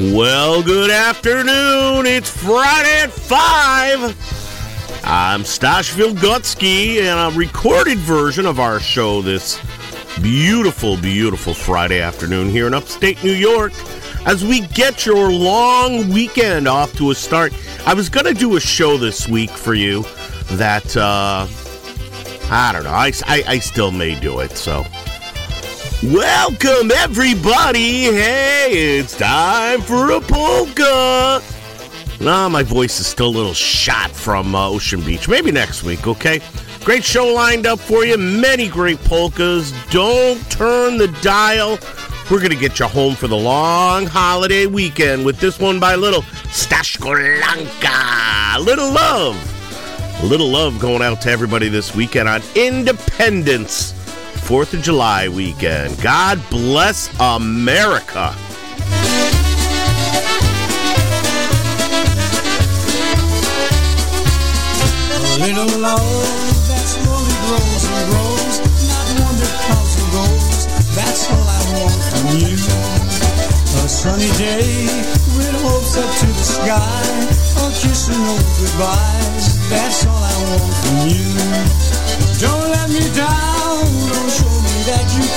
Well, good afternoon. It's Friday at 5. I'm Stosh Wilgocki, and a recorded version of our show this beautiful, beautiful Friday afternoon here in upstate New York as we get your long weekend off to a start. I was going to do a show this week for you that, uh, I don't know, I, I, I still may do it, so Welcome, everybody! Hey, it's time for a polka! Nah, my voice is still a little shot from uh, Ocean Beach. Maybe next week, okay? Great show lined up for you. Many great polkas. Don't turn the dial. We're going to get you home for the long holiday weekend with this one by Little Stashkolanka. Little love. Little love going out to everybody this weekend on Independence 4th of July weekend. God bless America. A little love that slowly grows and grows, not one that comes and goes. That's all I want from you. A sunny day with hopes up to the sky, a kiss and goodbyes. That's all I want from you. Don't let me down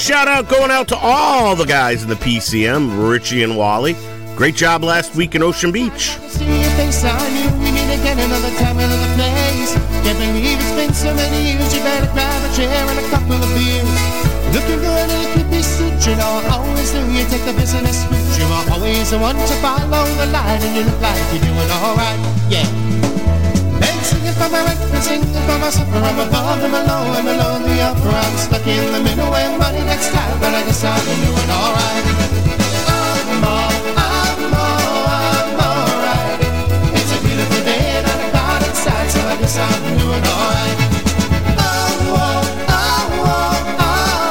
shout out going out to all the guys in the PCM, Richie and Wally. Great job last week in Ocean Beach. Looking good you keep me suit. You know, always you take the business route. You are always the one to follow the line, and you look like you're doing alright. Yeah singing for my right and singing for my supper. I'm above and below and below the upper. I'm stuck in the middle where money gets tight, but I guess I'm doing alright. I'm all, I'm all, I'm alright. It's a beautiful day and I'm glad inside, so I guess I'm doing alright. Oh, oh, I'm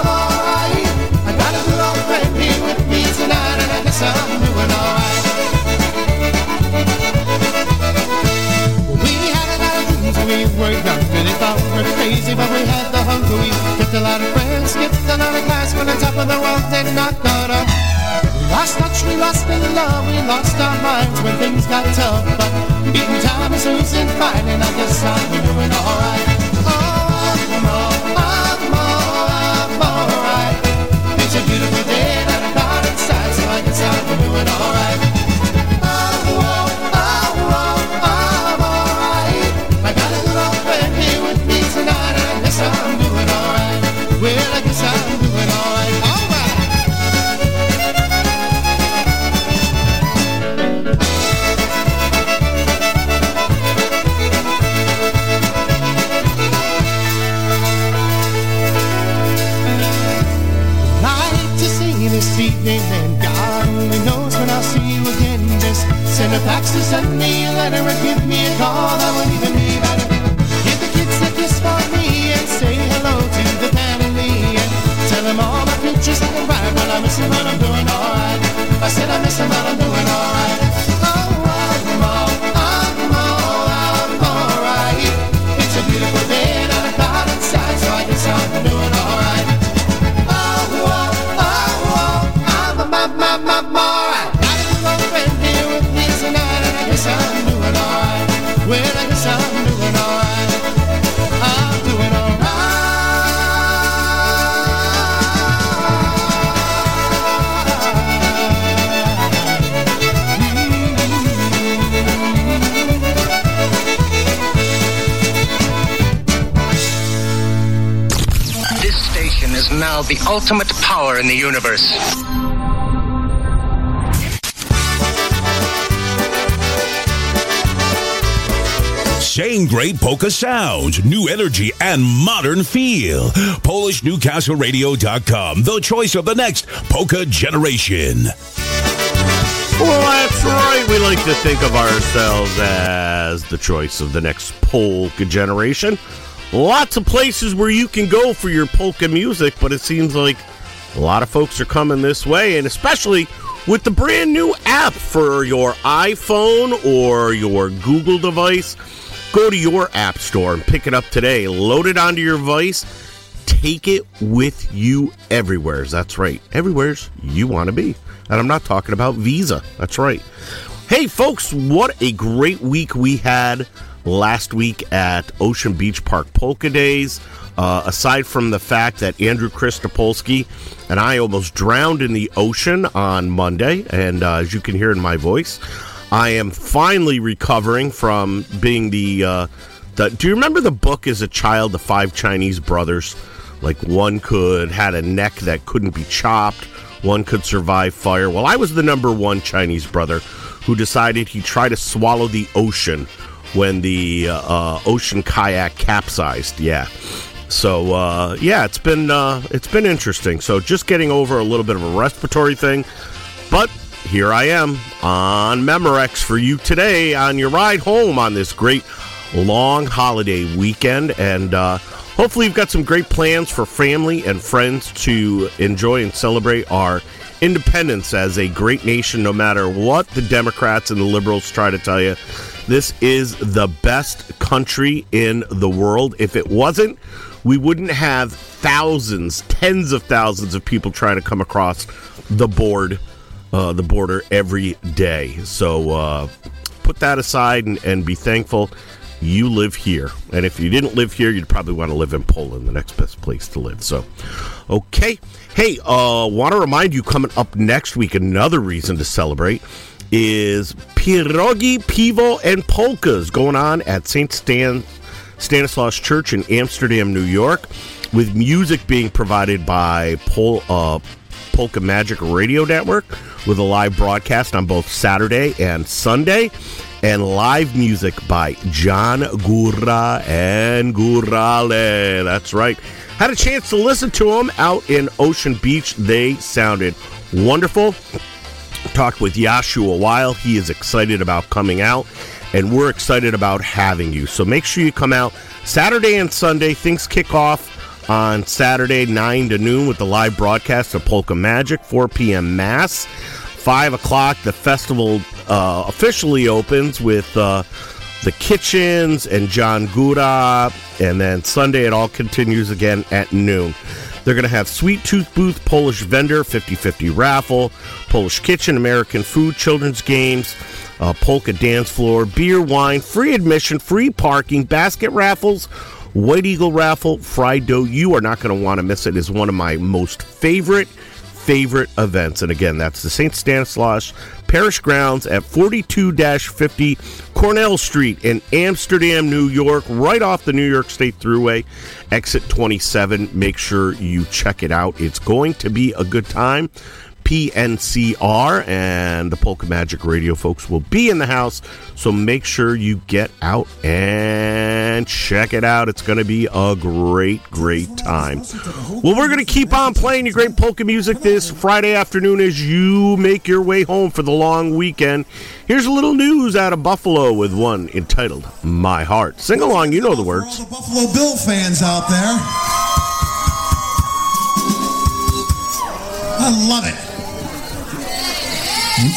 alright. I got a good old here with me tonight, and I guess I'm doing alright. Were but we had the hunger. We kept a lot of friends, skipped a lot of class when the top of the world did not got up. We lost touch, we lost in love, we lost our minds when things got tough. But beating time is losing fight, and I guess I'm doing alright. Oh, I'm all, I'm all, I'm alright. It's a beautiful day and I'm not inside, so I guess I'm doing alright. Send a fax to send me a letter or give me a call. That would even be better. Give the kids a kiss for me and say hello to the family. And tell them all my future's looking bright. Well, I miss them, but I'm doing alright. I said I miss them, but I'm doing alright. The ultimate power in the universe. Same great polka sounds, new energy, and modern feel. PolishNewcastleRadio.com, the choice of the next polka generation. Well, that's right. We like to think of ourselves as the choice of the next polka generation. Lots of places where you can go for your polka music, but it seems like a lot of folks are coming this way, and especially with the brand new app for your iPhone or your Google device. Go to your app store and pick it up today. Load it onto your device. Take it with you everywhere. That's right. Everywhere's you want to be. And I'm not talking about Visa. That's right. Hey, folks, what a great week we had last week at Ocean Beach Park Polka Days. Uh, aside from the fact that Andrew Christopolsky and I almost drowned in the ocean on Monday, and uh, as you can hear in my voice, I am finally recovering from being the. Uh, the do you remember the book as a child, The Five Chinese Brothers? Like one could had a neck that couldn't be chopped, one could survive fire. Well, I was the number one Chinese brother who decided he'd try to swallow the ocean when the uh, uh, ocean kayak capsized. Yeah. So uh, yeah, it's been uh, it's been interesting. So just getting over a little bit of a respiratory thing, but here I am on Memorex for you today on your ride home on this great long holiday weekend, and uh, hopefully you've got some great plans for family and friends to enjoy and celebrate our independence as a great nation. No matter what the Democrats and the liberals try to tell you, this is the best country in the world. If it wasn't, we wouldn't have thousands, tens of thousands of people trying to come across the board, uh, the border every day. So uh, put that aside and, and be thankful you live here. And if you didn't live here, you'd probably want to live in Poland, the next best place to live. So, okay. Hey, uh, want to remind you coming up next week, another reason to celebrate is Pierogi, Pivo, and Polkas going on at St. Stan Stanislaus Church in Amsterdam, New York, with music being provided by Pol, uh, Polka Magic Radio Network with a live broadcast on both Saturday and Sunday, and live music by John Gura and Gurale. That's right. Had a chance to listen to them out in Ocean Beach. They sounded wonderful. Talked with Yashu a while. He is excited about coming out and we're excited about having you. So make sure you come out Saturday and Sunday. Things kick off on Saturday, 9 to noon, with the live broadcast of Polka Magic, 4 p.m. Mass. 5 o'clock, the festival uh, officially opens with uh, the Kitchens and John Gura. And then Sunday, it all continues again at noon. They're going to have Sweet Tooth Booth, Polish Vendor, 50 50 raffle, Polish Kitchen, American Food, Children's Games uh, polka dance floor, beer, wine, free admission, free parking, basket raffles, White Eagle raffle, fried dough. You are not going to want to miss it. It is one of my most favorite, favorite events. And again, that's the St. Stanislaus Parish Grounds at 42 50 Cornell Street in Amsterdam, New York, right off the New York State Thruway, exit 27. Make sure you check it out. It's going to be a good time. PNCR, and the Polka Magic Radio folks will be in the house. So make sure you get out and check it out. It's going to be a great, great time. Well, we're going to keep on playing your great polka music this Friday afternoon as you make your way home for the long weekend. Here's a little news out of Buffalo with one entitled My Heart. Sing along, you know the words. All the Buffalo Bill fans out there. I love it. Here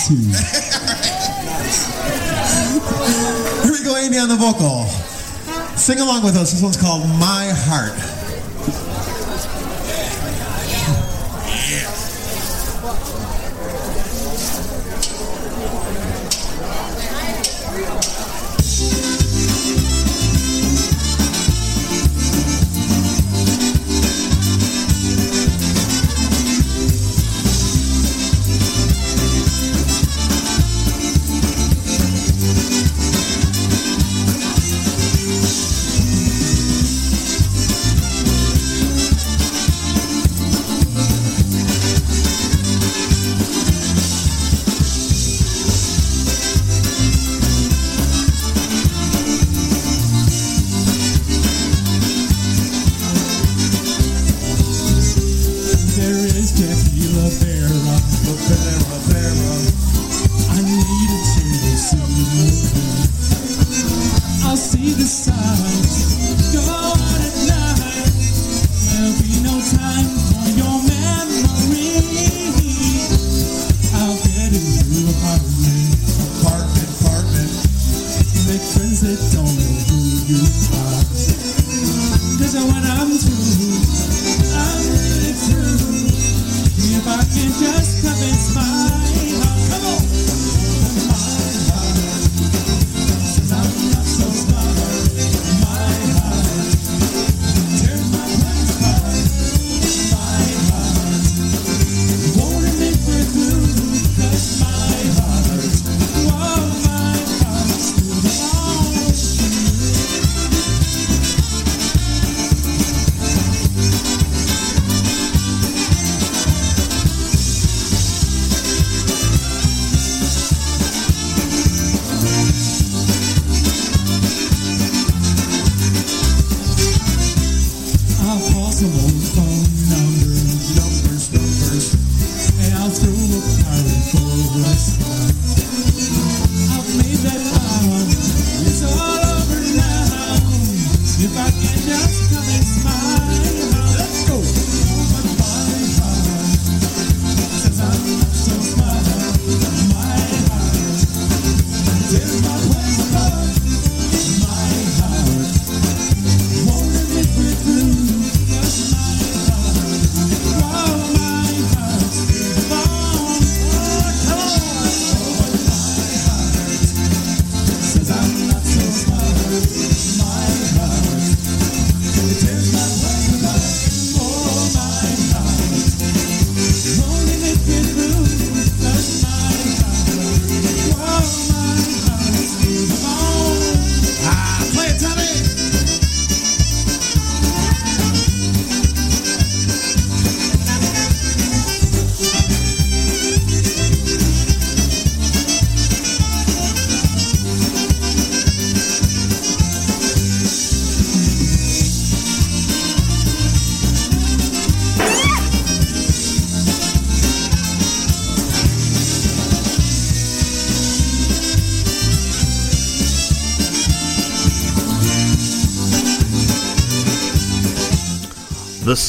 we go, Andy on the vocal. Sing along with us. This one's called My Heart.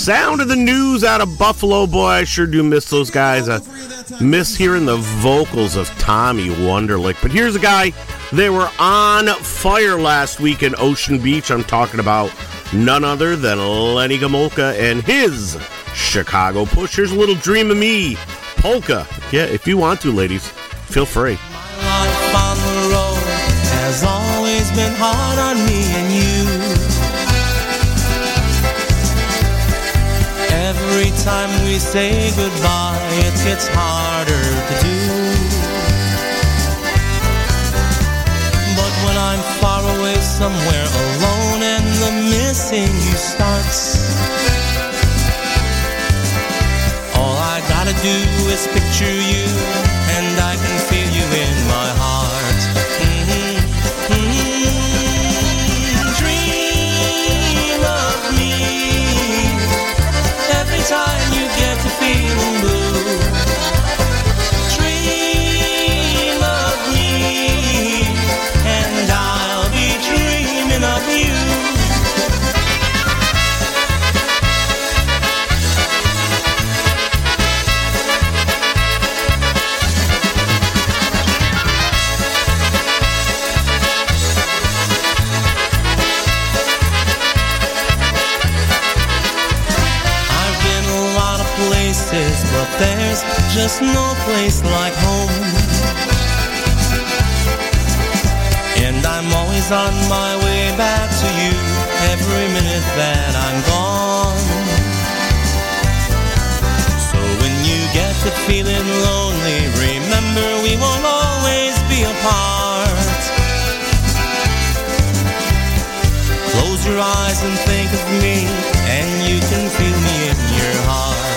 Sound of the news out of Buffalo, boy, I sure do miss those guys. I miss hearing the vocals of Tommy Wonderlick. But here's a guy, they were on fire last week in Ocean Beach. I'm talking about none other than Lenny Gomolka and his Chicago Push. Here's a little dream of me, polka. Yeah, if you want to, ladies, feel free. Time we say goodbye, it gets harder to do. But when I'm far away somewhere alone and the missing you starts, all I gotta do is picture you, and I can feel you in my heart. Just no place like home. And I'm always on my way back to you every minute that I'm gone. So when you get to feeling lonely, remember we won't always be apart. Close your eyes and think of me, and you can feel me in your heart.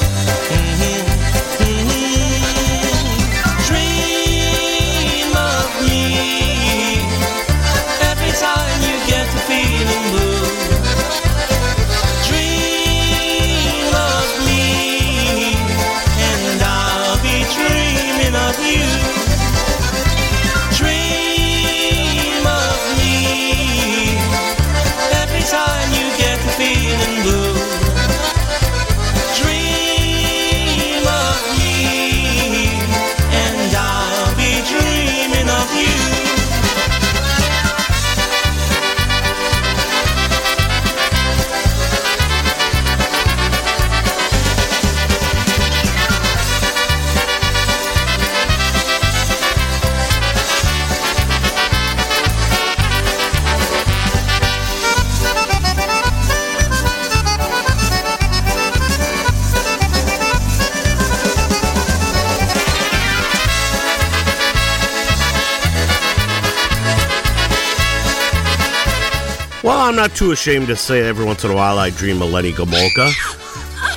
Not too ashamed to say every once in a while I dream of Lenny Gomolka.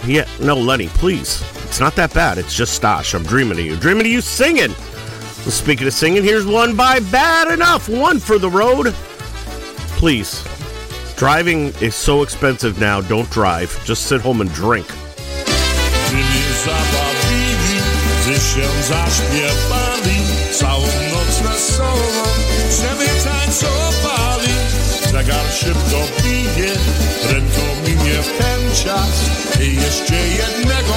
Yeah, no, Lenny, please. It's not that bad. It's just Stosh. I'm dreaming of you. Dreaming of you singing. Well, speaking of singing, here's one by Bad Enough. One for the road. Please. Driving is so expensive now. Don't drive. Just sit home and drink. Zegar szybko bije, prędko minie ten czas I jeszcze jednego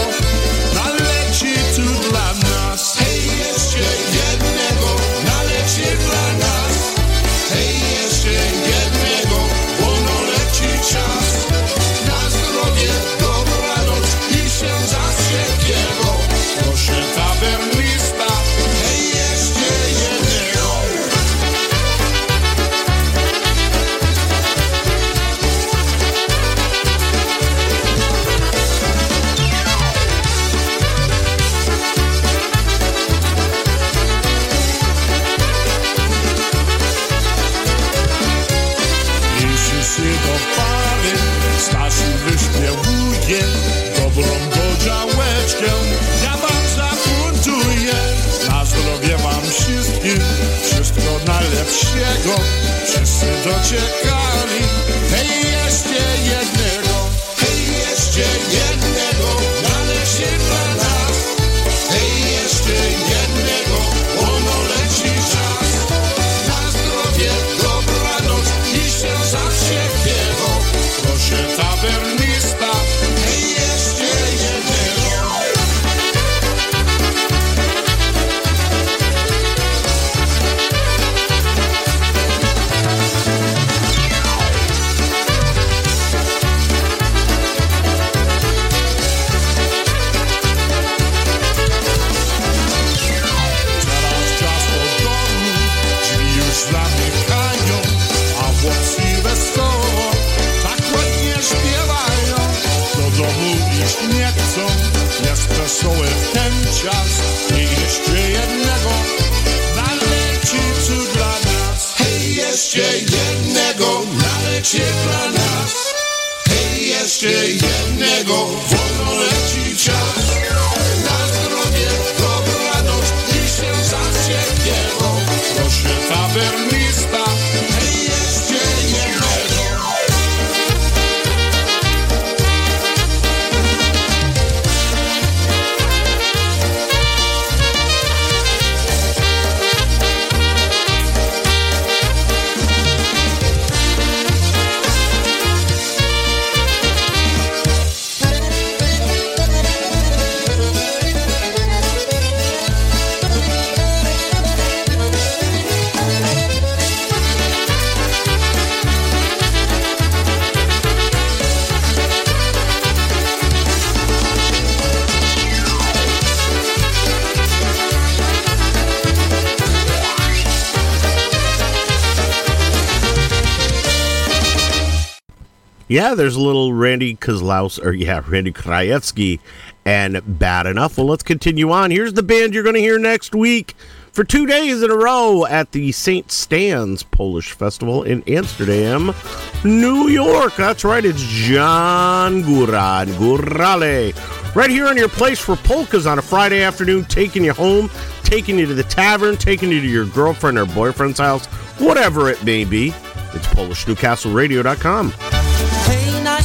Hej, Yeah, there's a little Randy Kozlowski, or yeah, Randy Krajewski, and Bad Enough. Well, let's continue on. Here's the band you're going to hear next week for two days in a row at the St. Stan's Polish Festival in Amsterdam, New York. That's right, it's John Gura and Gurale. Right here on your place for polkas on a Friday afternoon, taking you home, taking you to the tavern, taking you to your girlfriend or boyfriend's house, whatever it may be. It's PolishNewcastleRadio.com.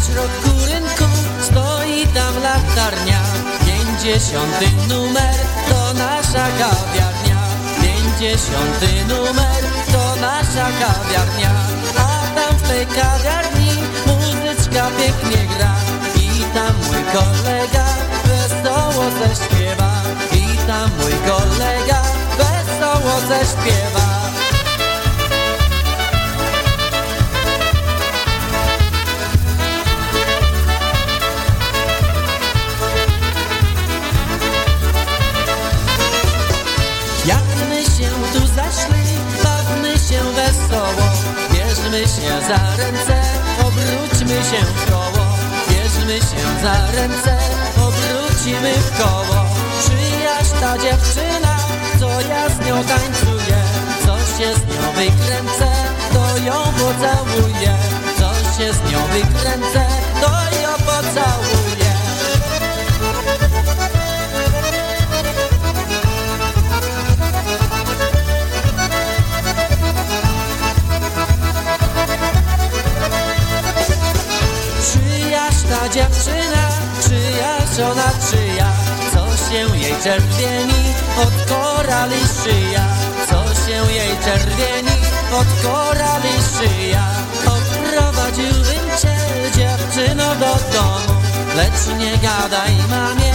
Środku rynku stoi tam latarnia. Pięćdziesiąty numer to nasza kawiarnia. Pięćdziesiąty numer to nasza kawiarnia. A tam w tej kawiarni muzyczka pięknie gra. I tam mój kolega wesoło zaśpiewa. I tam mój kolega wesoło zaśpiewa. Bierzmy się za ręce, obróćmy się w koło. Bierzmy się za ręce, obrócimy w koło. Przyjaźń ta dziewczyna, co ja z nią tańcuję. Co się z nią wykręcę, to ją pocałuję. Co się z nią wykręcę, to ją pocałuję ta dziewczyna, czyja ona czyja. Co się jej czerwieni od korali szyja. Co się jej czerwieni od korali szyja. Odprowadziłbym cię dziewczyno do domu. Lecz nie gadaj mamie,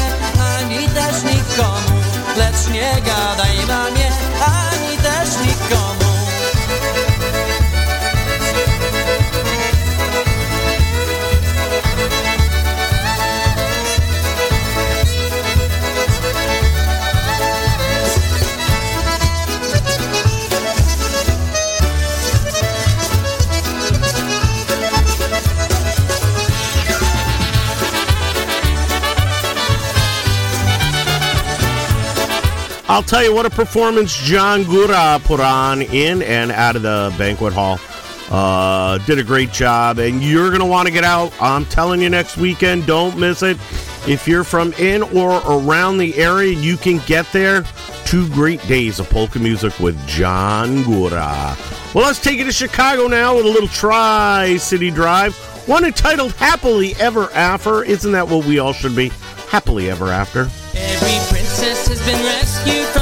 ani też nikomu. Lecz nie gadaj mamie, ani też nikomu I'll tell you what a performance John Gura put on in and out of the banquet hall. Uh, did a great job, and you're going to want to get out. I'm telling you, next weekend, don't miss it. If you're from in or around the area, you can get there. Two great days of polka music with John Gura. Well, let's take it to Chicago now with a little Tri City Drive. One entitled Happily Ever After. Isn't that what we all should be? Happily Ever After. Every princess has been rescued from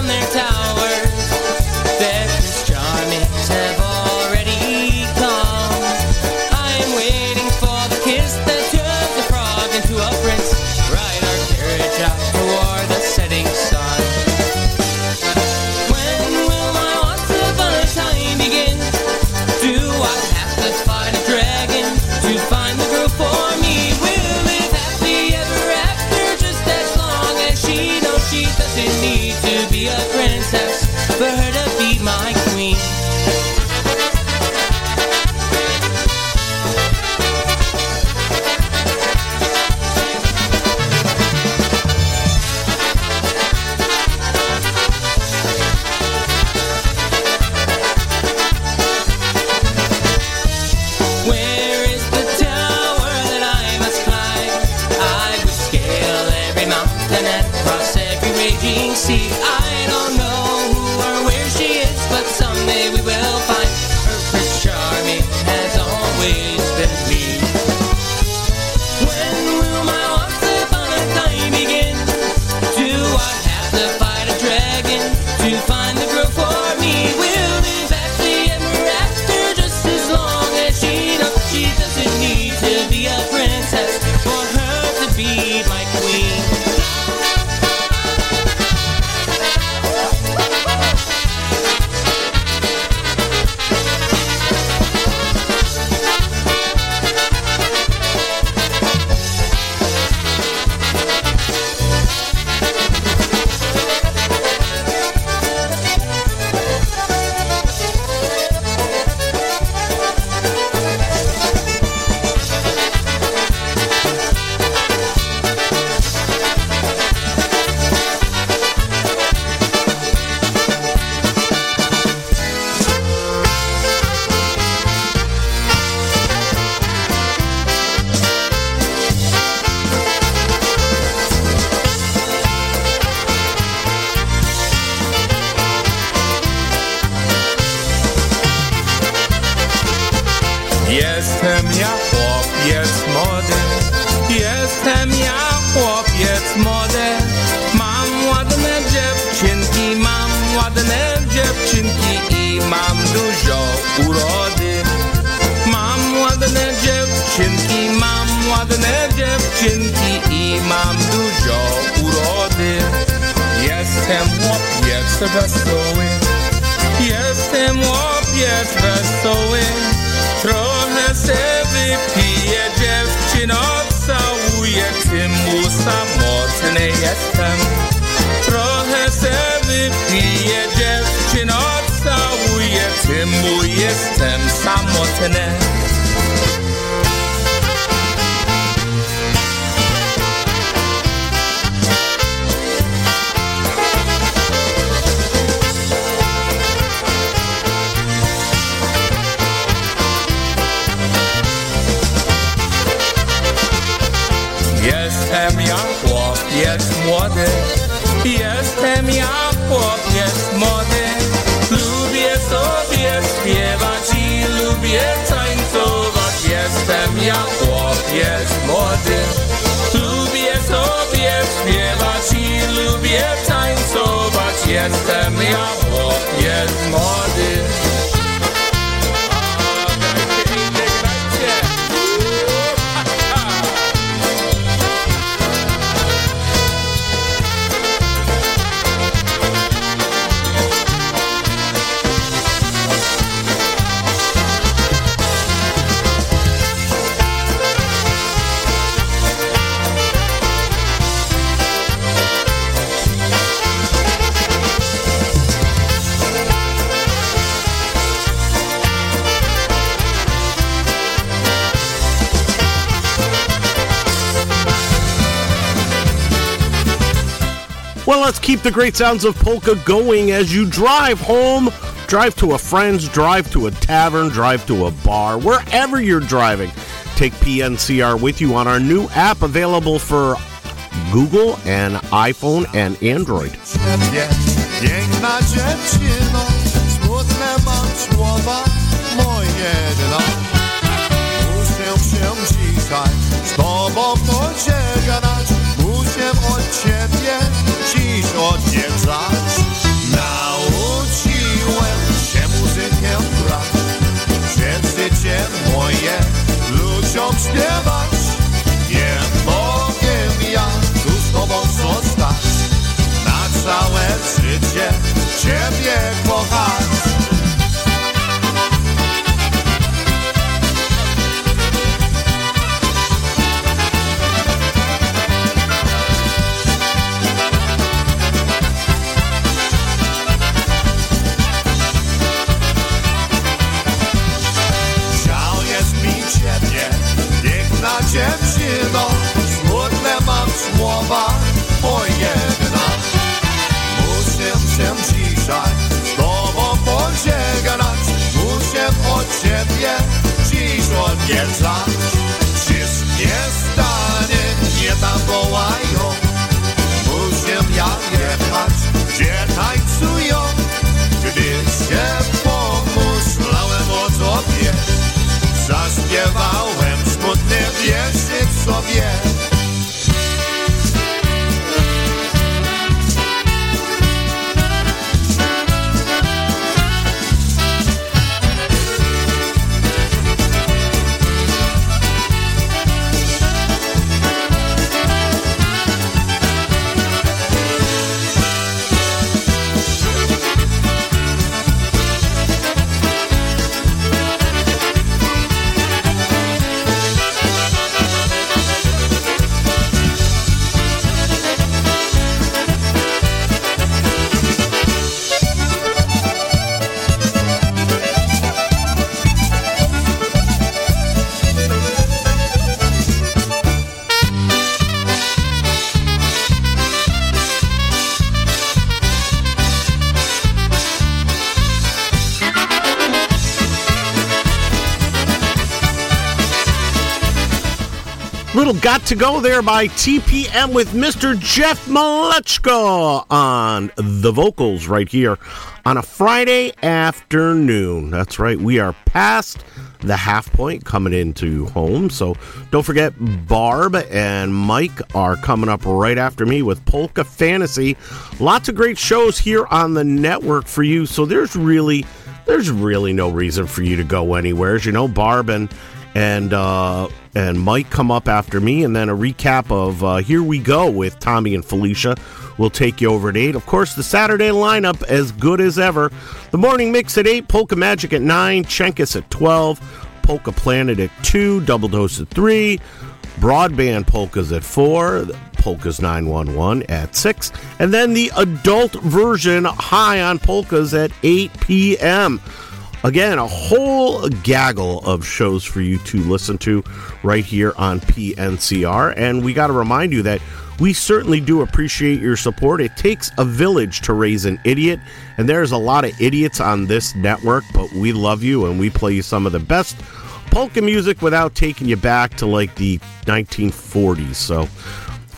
Młody. A, keep the great sounds of polka going as you drive home, drive to a friend's, drive to a tavern, drive to a bar, wherever you're driving. Take PNCR with you on our new app available for Google and iPhone and Android. piękna dziewczyno, ciebie dziś odwiedzać. Nauczyłem się muzykę grać, przez życie moje ludziom śpiewać. Nie mogę ja tu z tobą zostać na całe życie Ciebie kochać. Dziś odwiedzać. Wszystkie stany mnie tam wołają, muszę ja jechać, gdzie tańcują, gdy się pomyślałem o Tobie. Zaśpiewałem smutny wierszyk sobie Got to Go there by TPM with Mr. Jeff Malechko on the vocals right here on a Friday afternoon. That's right, we are past the half point coming into home. So don't forget, Barb and Mike are coming up right after me with Polka Fantasy. Lots of great shows here on the network for you. So there's really, there's really no reason for you to go anywhere. As you know, Barb and and uh, and Mike come up after me, and then a recap of uh, Here We Go with Tommy and Felicia We'll take you over at 8. Of course, the Saturday lineup as good as ever. The morning mix at 8, Polka Magic at 9, Chenkis at 12, Polka Planet at 2, Double Dose at 3, Broadband Polkas at 4, Polkas 911 at 6, and then the adult version High on Polkas at 8 p.m. Again, a whole gaggle of shows for you to listen to right here on PNCR. And we got to remind you that we certainly do appreciate your support. It takes a village to raise an idiot, and there's a lot of idiots on this network, but we love you and we play you some of the best polka music without taking you back to like the 1940s. So,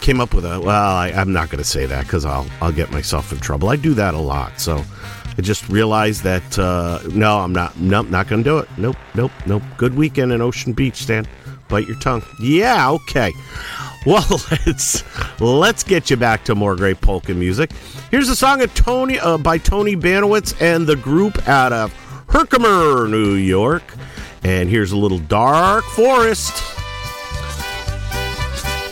came up with a well, I, I'm not going to say that because I'll I'll get myself in trouble. I do that a lot, so. I just realized that uh, no, I'm not. Nope, not going to do it. Nope, nope, nope. Good weekend in Ocean Beach, Stan. Bite your tongue. Yeah, okay. Well, let's let's get you back to more great polka music. Here's a song of Tony uh, by Tony Banowitz and the group out of Herkimer, New York. And here's a little Dark Forest.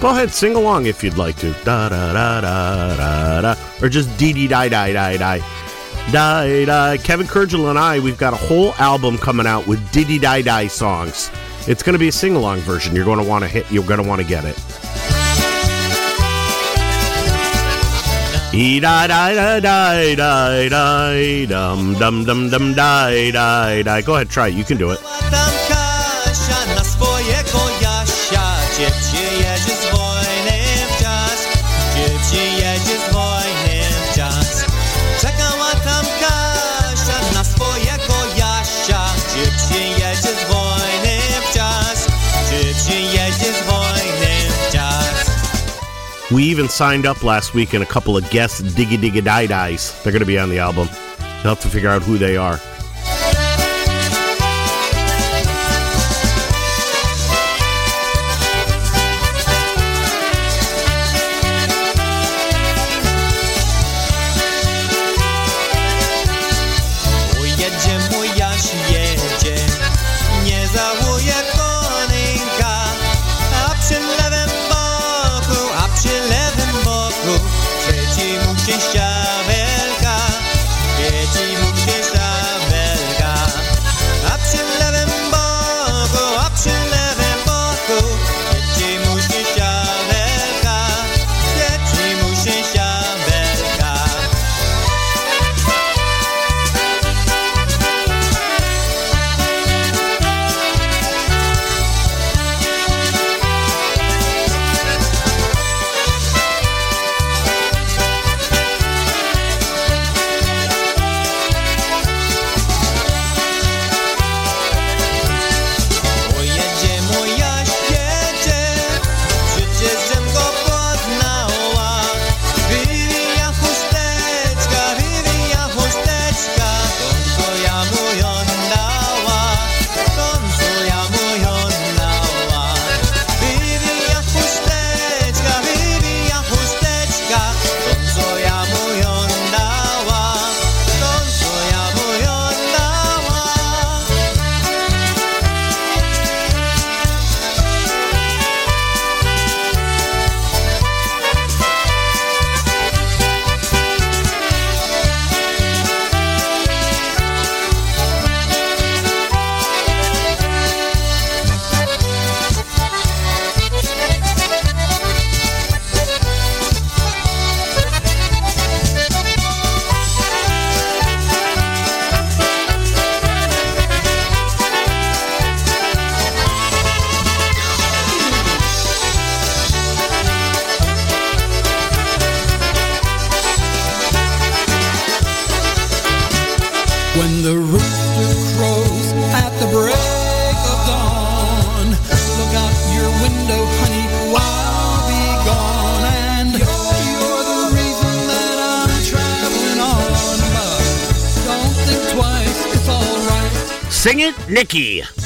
Go ahead, sing along if you'd like to. Da da da da da da, or just dee dee die die die die. Die, die. Uh, Kevin Kurgel and I, we've got a whole album coming out with Diddy Die Die songs. It's going to be a sing along version. You're going to want to hit. You're going to want to get it. E die die die die die die dum dum dum dum die die die. Go ahead, try it. You can do it. We even signed up last week in a couple of guest Diggy Diggy Die Dies. They're going to be on the album. You'll have to figure out who they are. Nikki.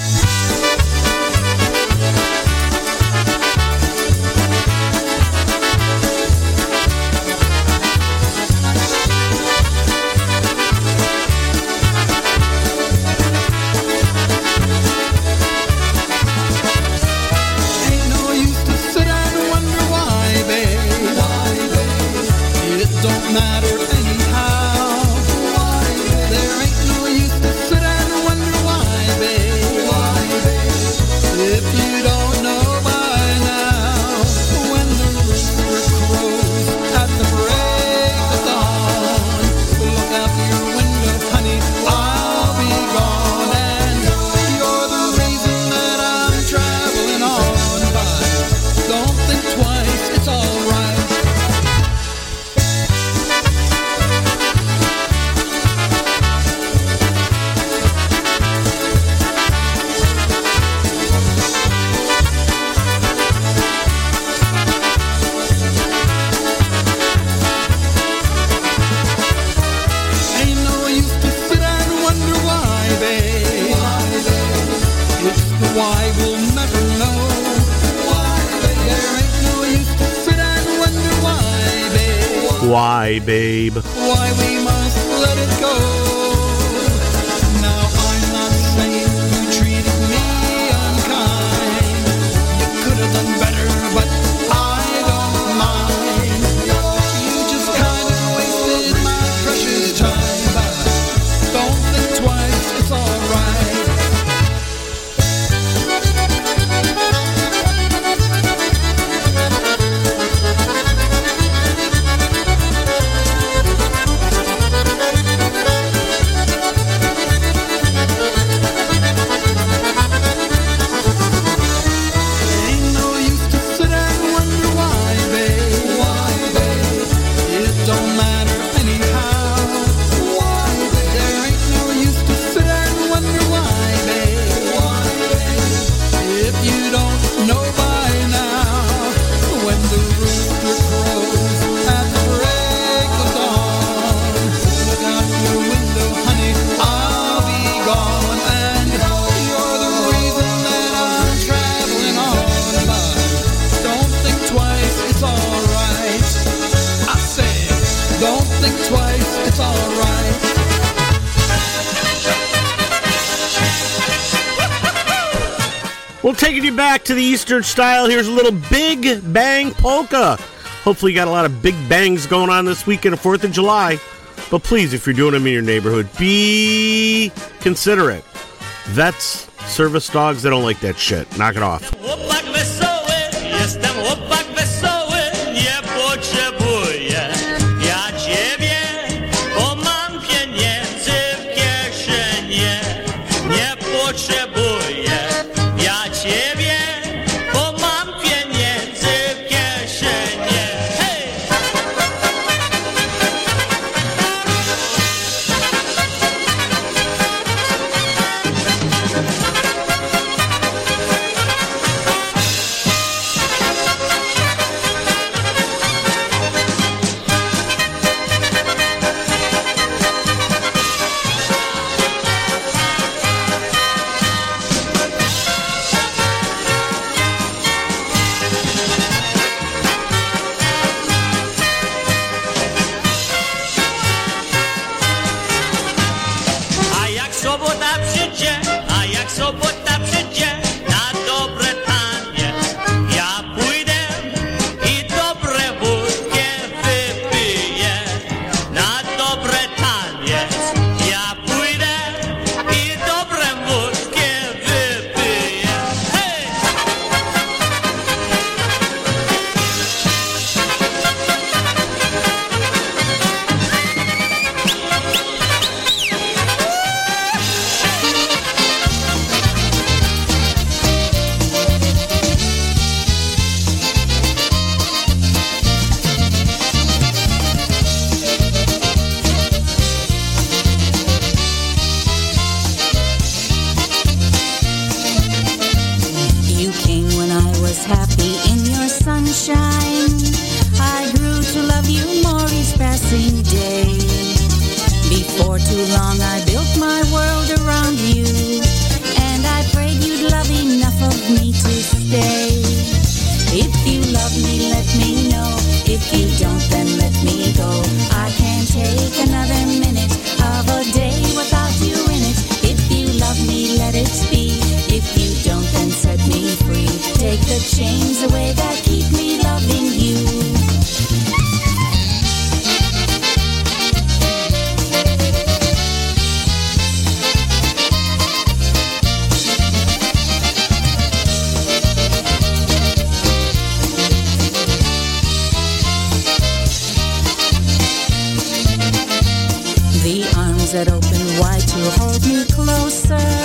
to the Eastern style. Here's a little Big Bang Polka. Hopefully, you got a lot of big bangs going on this weekend of 4th of July. But please, if you're doing them in your neighborhood, be considerate. Vets, service dogs, they don't like that shit. Knock it off. hold me closer.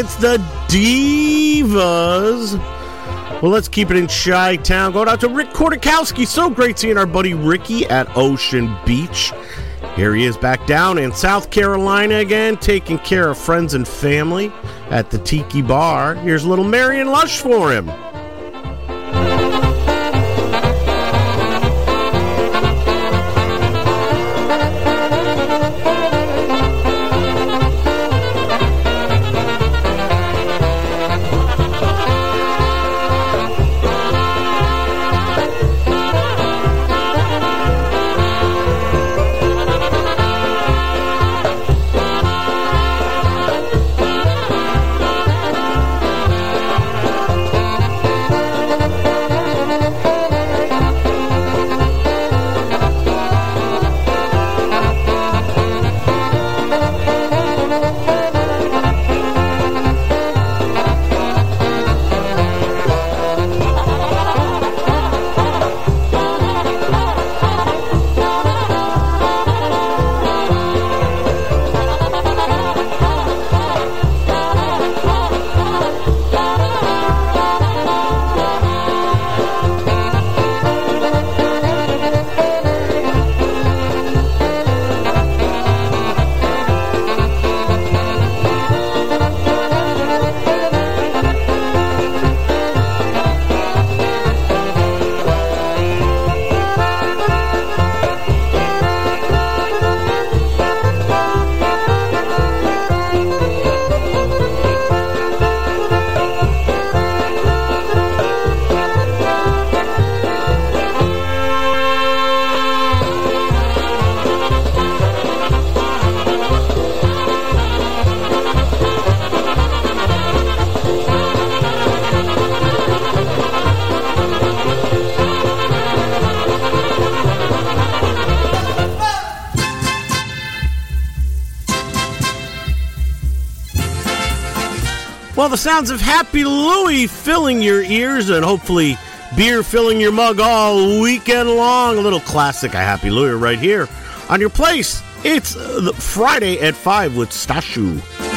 It's the Divas. Well, let's keep it in Chi Town. Going out to Rick Kortakowski. So great seeing our buddy Ricky at Ocean Beach. Here he is back down in South Carolina again, taking care of friends and family at the Tiki Bar. Here's little Marion Lush for him. The sounds of Happy Louie filling your ears and hopefully beer filling your mug all weekend long. A little classic of Happy Louie right here on your place. It's Friday at 5 with Stashu.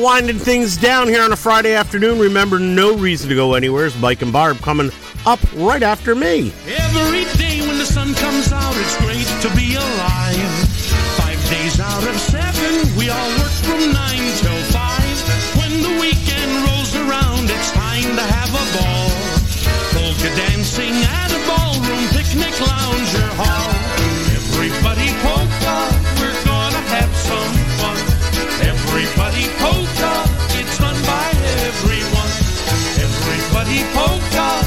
winding things down here on a Friday afternoon. Remember, no reason to go anywhere. It's Mike and Barb coming up right after me. Every day when the sun comes out, it's great to be alive. Five days out of seven, we all work from nine till five. When the weekend rolls around, it's time to have a ball. Polka dancing at a ballroom, picnic lounge or hall. polka.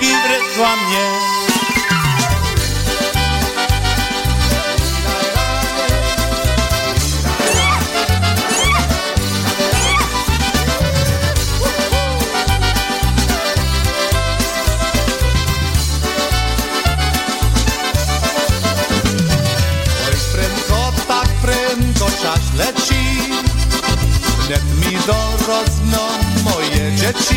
vivre toi-même. Tak leci Wnet mi dorosną moje dzieci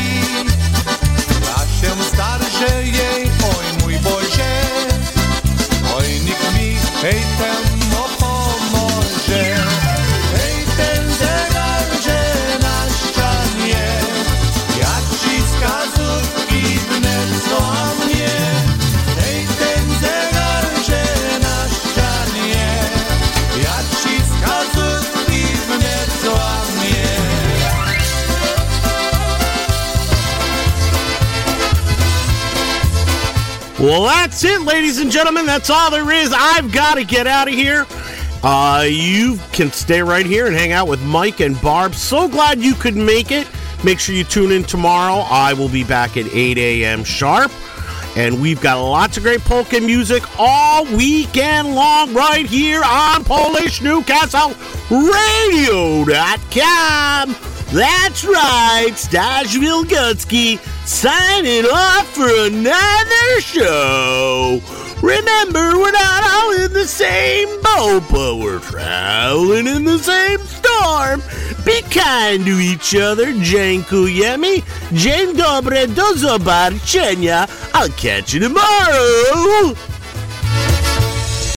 Well, that's it, ladies and gentlemen. That's all there is. I've got to get out of here. Uh, you can stay right here and hang out with Mike and Barb. So glad you could make it. Make sure you tune in tomorrow. I will be back at 8 a.m. sharp. And we've got lots of great polka music all weekend long right here on Polish Newcastle Radio.com. That's right, Stash Wilgocki signing off for another show. Remember, we're not all in the same boat, but we're traveling in the same storm. Be kind to each other. Dziękujemy. Dzień dobry, do zobaczenia. I'll catch you tomorrow.